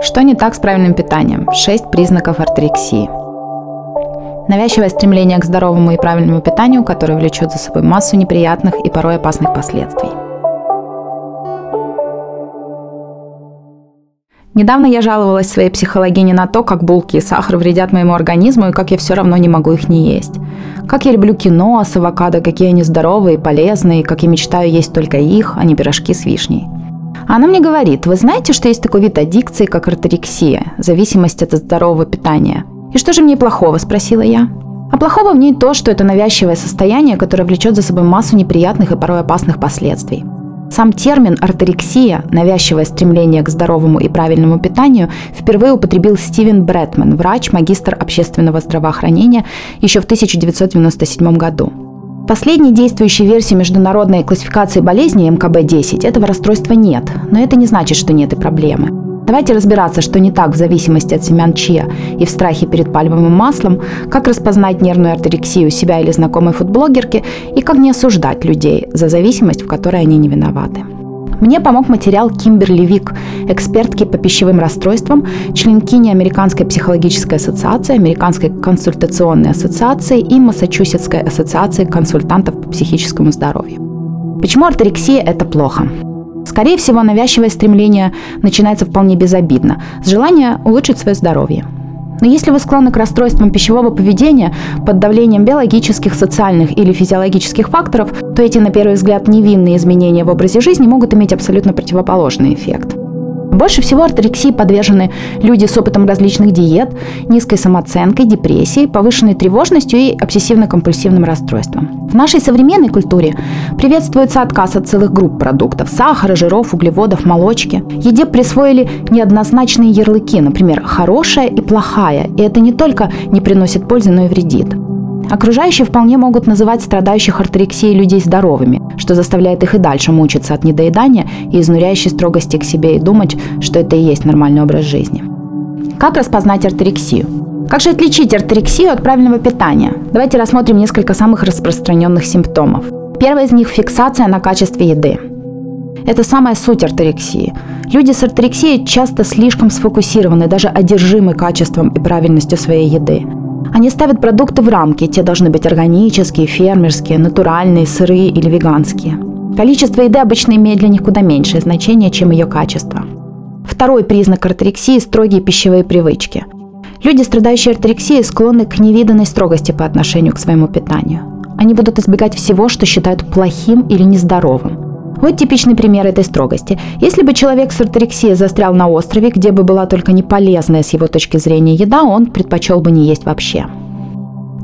Что не так с правильным питанием? Шесть признаков орторексии. Навязчивое стремление к здоровому и правильному питанию, которое влечет за собой массу неприятных и порой опасных последствий. Недавно я жаловалась своей психологине на то, как булки и сахар вредят моему организму и как я все равно не могу их не есть. Как я люблю кино с авокадо, какие они здоровые и полезные, как я мечтаю есть только их, а не пирожки с вишней. Она мне говорит, вы знаете, что есть такой вид аддикции, как орторексия, зависимость от здорового питания. И что же мне плохого, спросила я. А плохого в ней то, что это навязчивое состояние, которое влечет за собой массу неприятных и порой опасных последствий. Сам термин орторексия, навязчивое стремление к здоровому и правильному питанию, впервые употребил Стивен Бретман, врач, магистр общественного здравоохранения, еще в 1997 году. Последней действующей версии международной классификации болезней МКБ-10 этого расстройства нет, но это не значит, что нет и проблемы. Давайте разбираться, что не так в зависимости от семян чия и в страхе перед пальмовым маслом, как распознать нервную орторексию себя или знакомой фудблогерки и как не осуждать людей за зависимость, в которой они не виноваты. Мне помог материал Кимберли Вик, экспертки по пищевым расстройствам, членкини Американской психологической ассоциации, Американской консультационной ассоциации и Массачусетской ассоциации консультантов по психическому здоровью. Почему орторексия – это плохо? Скорее всего, навязчивое стремление начинается вполне безобидно, с желания улучшить свое здоровье – но если вы склонны к расстройствам пищевого поведения под давлением биологических, социальных или физиологических факторов, то эти, на первый взгляд, невинные изменения в образе жизни могут иметь абсолютно противоположный эффект. Больше всего орторексии подвержены люди с опытом различных диет, низкой самооценкой, депрессией, повышенной тревожностью и обсессивно-компульсивным расстройством. В нашей современной культуре приветствуется отказ от целых групп продуктов – сахара, жиров, углеводов, молочки. Еде присвоили неоднозначные ярлыки, например, «хорошая» и «плохая», и это не только не приносит пользы, но и вредит. Окружающие вполне могут называть страдающих орторексией людей здоровыми, что заставляет их и дальше мучиться от недоедания и изнуряющей строгости к себе и думать, что это и есть нормальный образ жизни. Как распознать орторексию? Как же отличить орторексию от правильного питания? Давайте рассмотрим несколько самых распространенных симптомов. Первый из них – фиксация на качестве еды. Это самая суть орторексии. Люди с орторексией часто слишком сфокусированы, даже одержимы качеством и правильностью своей еды. Они ставят продукты в рамки, те должны быть органические, фермерские, натуральные, сырые или веганские. Количество еды обычно имеет для них куда меньшее значение, чем ее качество. Второй признак орторексии – строгие пищевые привычки. Люди, страдающие орторексией, склонны к невиданной строгости по отношению к своему питанию. Они будут избегать всего, что считают плохим или нездоровым. Вот типичный пример этой строгости. Если бы человек с орторексией застрял на острове, где бы была только неполезная с его точки зрения еда, он предпочел бы не есть вообще.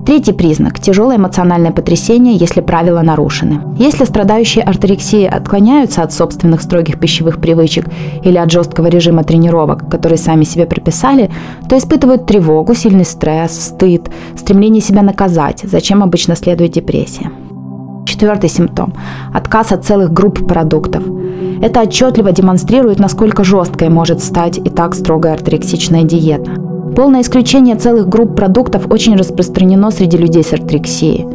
Третий признак – тяжелое эмоциональное потрясение, если правила нарушены. Если страдающие орторексией отклоняются от собственных строгих пищевых привычек или от жесткого режима тренировок, которые сами себе прописали, то испытывают тревогу, сильный стресс, стыд, стремление себя наказать, зачем обычно следует депрессия. Четвертый симптом – отказ от целых групп продуктов. Это отчетливо демонстрирует, насколько жесткой может стать и так строгая орторексичная диета. Полное исключение целых групп продуктов очень распространено среди людей с орторексией.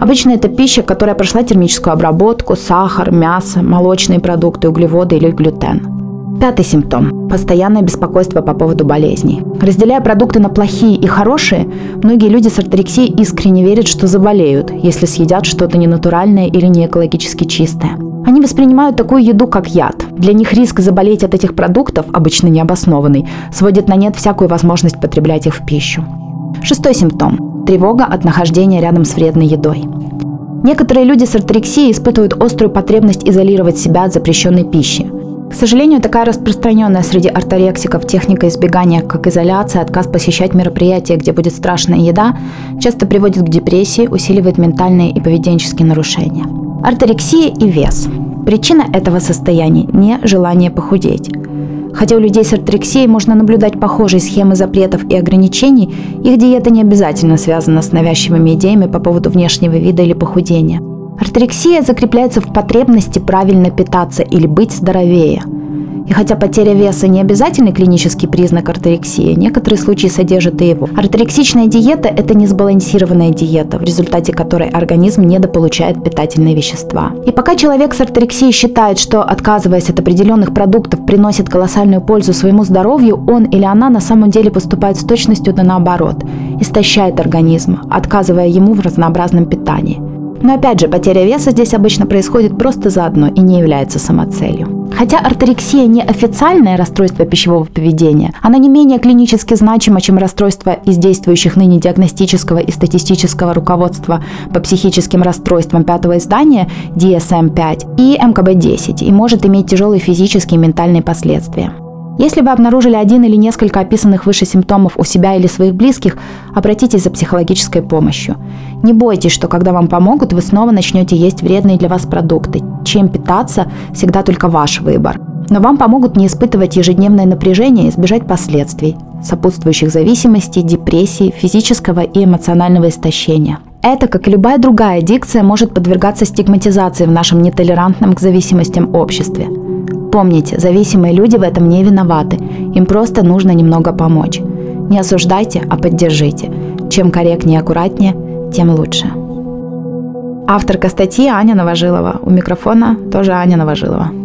Обычно это пища, которая прошла термическую обработку, сахар, мясо, молочные продукты, углеводы или глютен. Пятый симптом – постоянное беспокойство по поводу болезней. Разделяя продукты на плохие и хорошие, многие люди с орторексией искренне верят, что заболеют, если съедят что-то ненатуральное или не экологически чистое. Они воспринимают такую еду как яд. Для них риск заболеть от этих продуктов, обычно необоснованный, сводит на нет всякую возможность потреблять их в пищу. Шестой симптом – тревога от нахождения рядом с вредной едой. Некоторые люди с орторексией испытывают острую потребность изолировать себя от запрещенной пищи. К сожалению, такая распространенная среди орторексиков техника избегания, как изоляция, отказ посещать мероприятия, где будет страшная еда, часто приводит к депрессии, усиливает ментальные и поведенческие нарушения. Орторексия и вес. Причина этого состояния – не желание похудеть. Хотя у людей с орторексией можно наблюдать похожие схемы запретов и ограничений, их диета не обязательно связана с навязчивыми идеями по поводу внешнего вида или похудения – Орторексия закрепляется в потребности правильно питаться или быть здоровее. И хотя потеря веса не обязательный клинический признак орторексии, некоторые случаи содержат и его. Орторексичная диета – это несбалансированная диета, в результате которой организм недополучает питательные вещества. И пока человек с орторексией считает, что отказываясь от определенных продуктов приносит колоссальную пользу своему здоровью, он или она на самом деле поступает с точностью да наоборот, истощает организм, отказывая ему в разнообразном питании – но опять же, потеря веса здесь обычно происходит просто заодно и не является самоцелью. Хотя орторексия не официальное расстройство пищевого поведения, она не менее клинически значима, чем расстройство из действующих ныне диагностического и статистического руководства по психическим расстройствам пятого издания DSM-5 и МКБ-10 и может иметь тяжелые физические и ментальные последствия. Если вы обнаружили один или несколько описанных выше симптомов у себя или своих близких, обратитесь за психологической помощью. Не бойтесь, что когда вам помогут, вы снова начнете есть вредные для вас продукты. Чем питаться – всегда только ваш выбор. Но вам помогут не испытывать ежедневное напряжение и избежать последствий, сопутствующих зависимости, депрессии, физического и эмоционального истощения. Это, как и любая другая аддикция, может подвергаться стигматизации в нашем нетолерантном к зависимостям обществе – Помните, зависимые люди в этом не виноваты, им просто нужно немного помочь. Не осуждайте, а поддержите. Чем корректнее и аккуратнее, тем лучше. Авторка статьи Аня Новожилова. У микрофона тоже Аня Новожилова.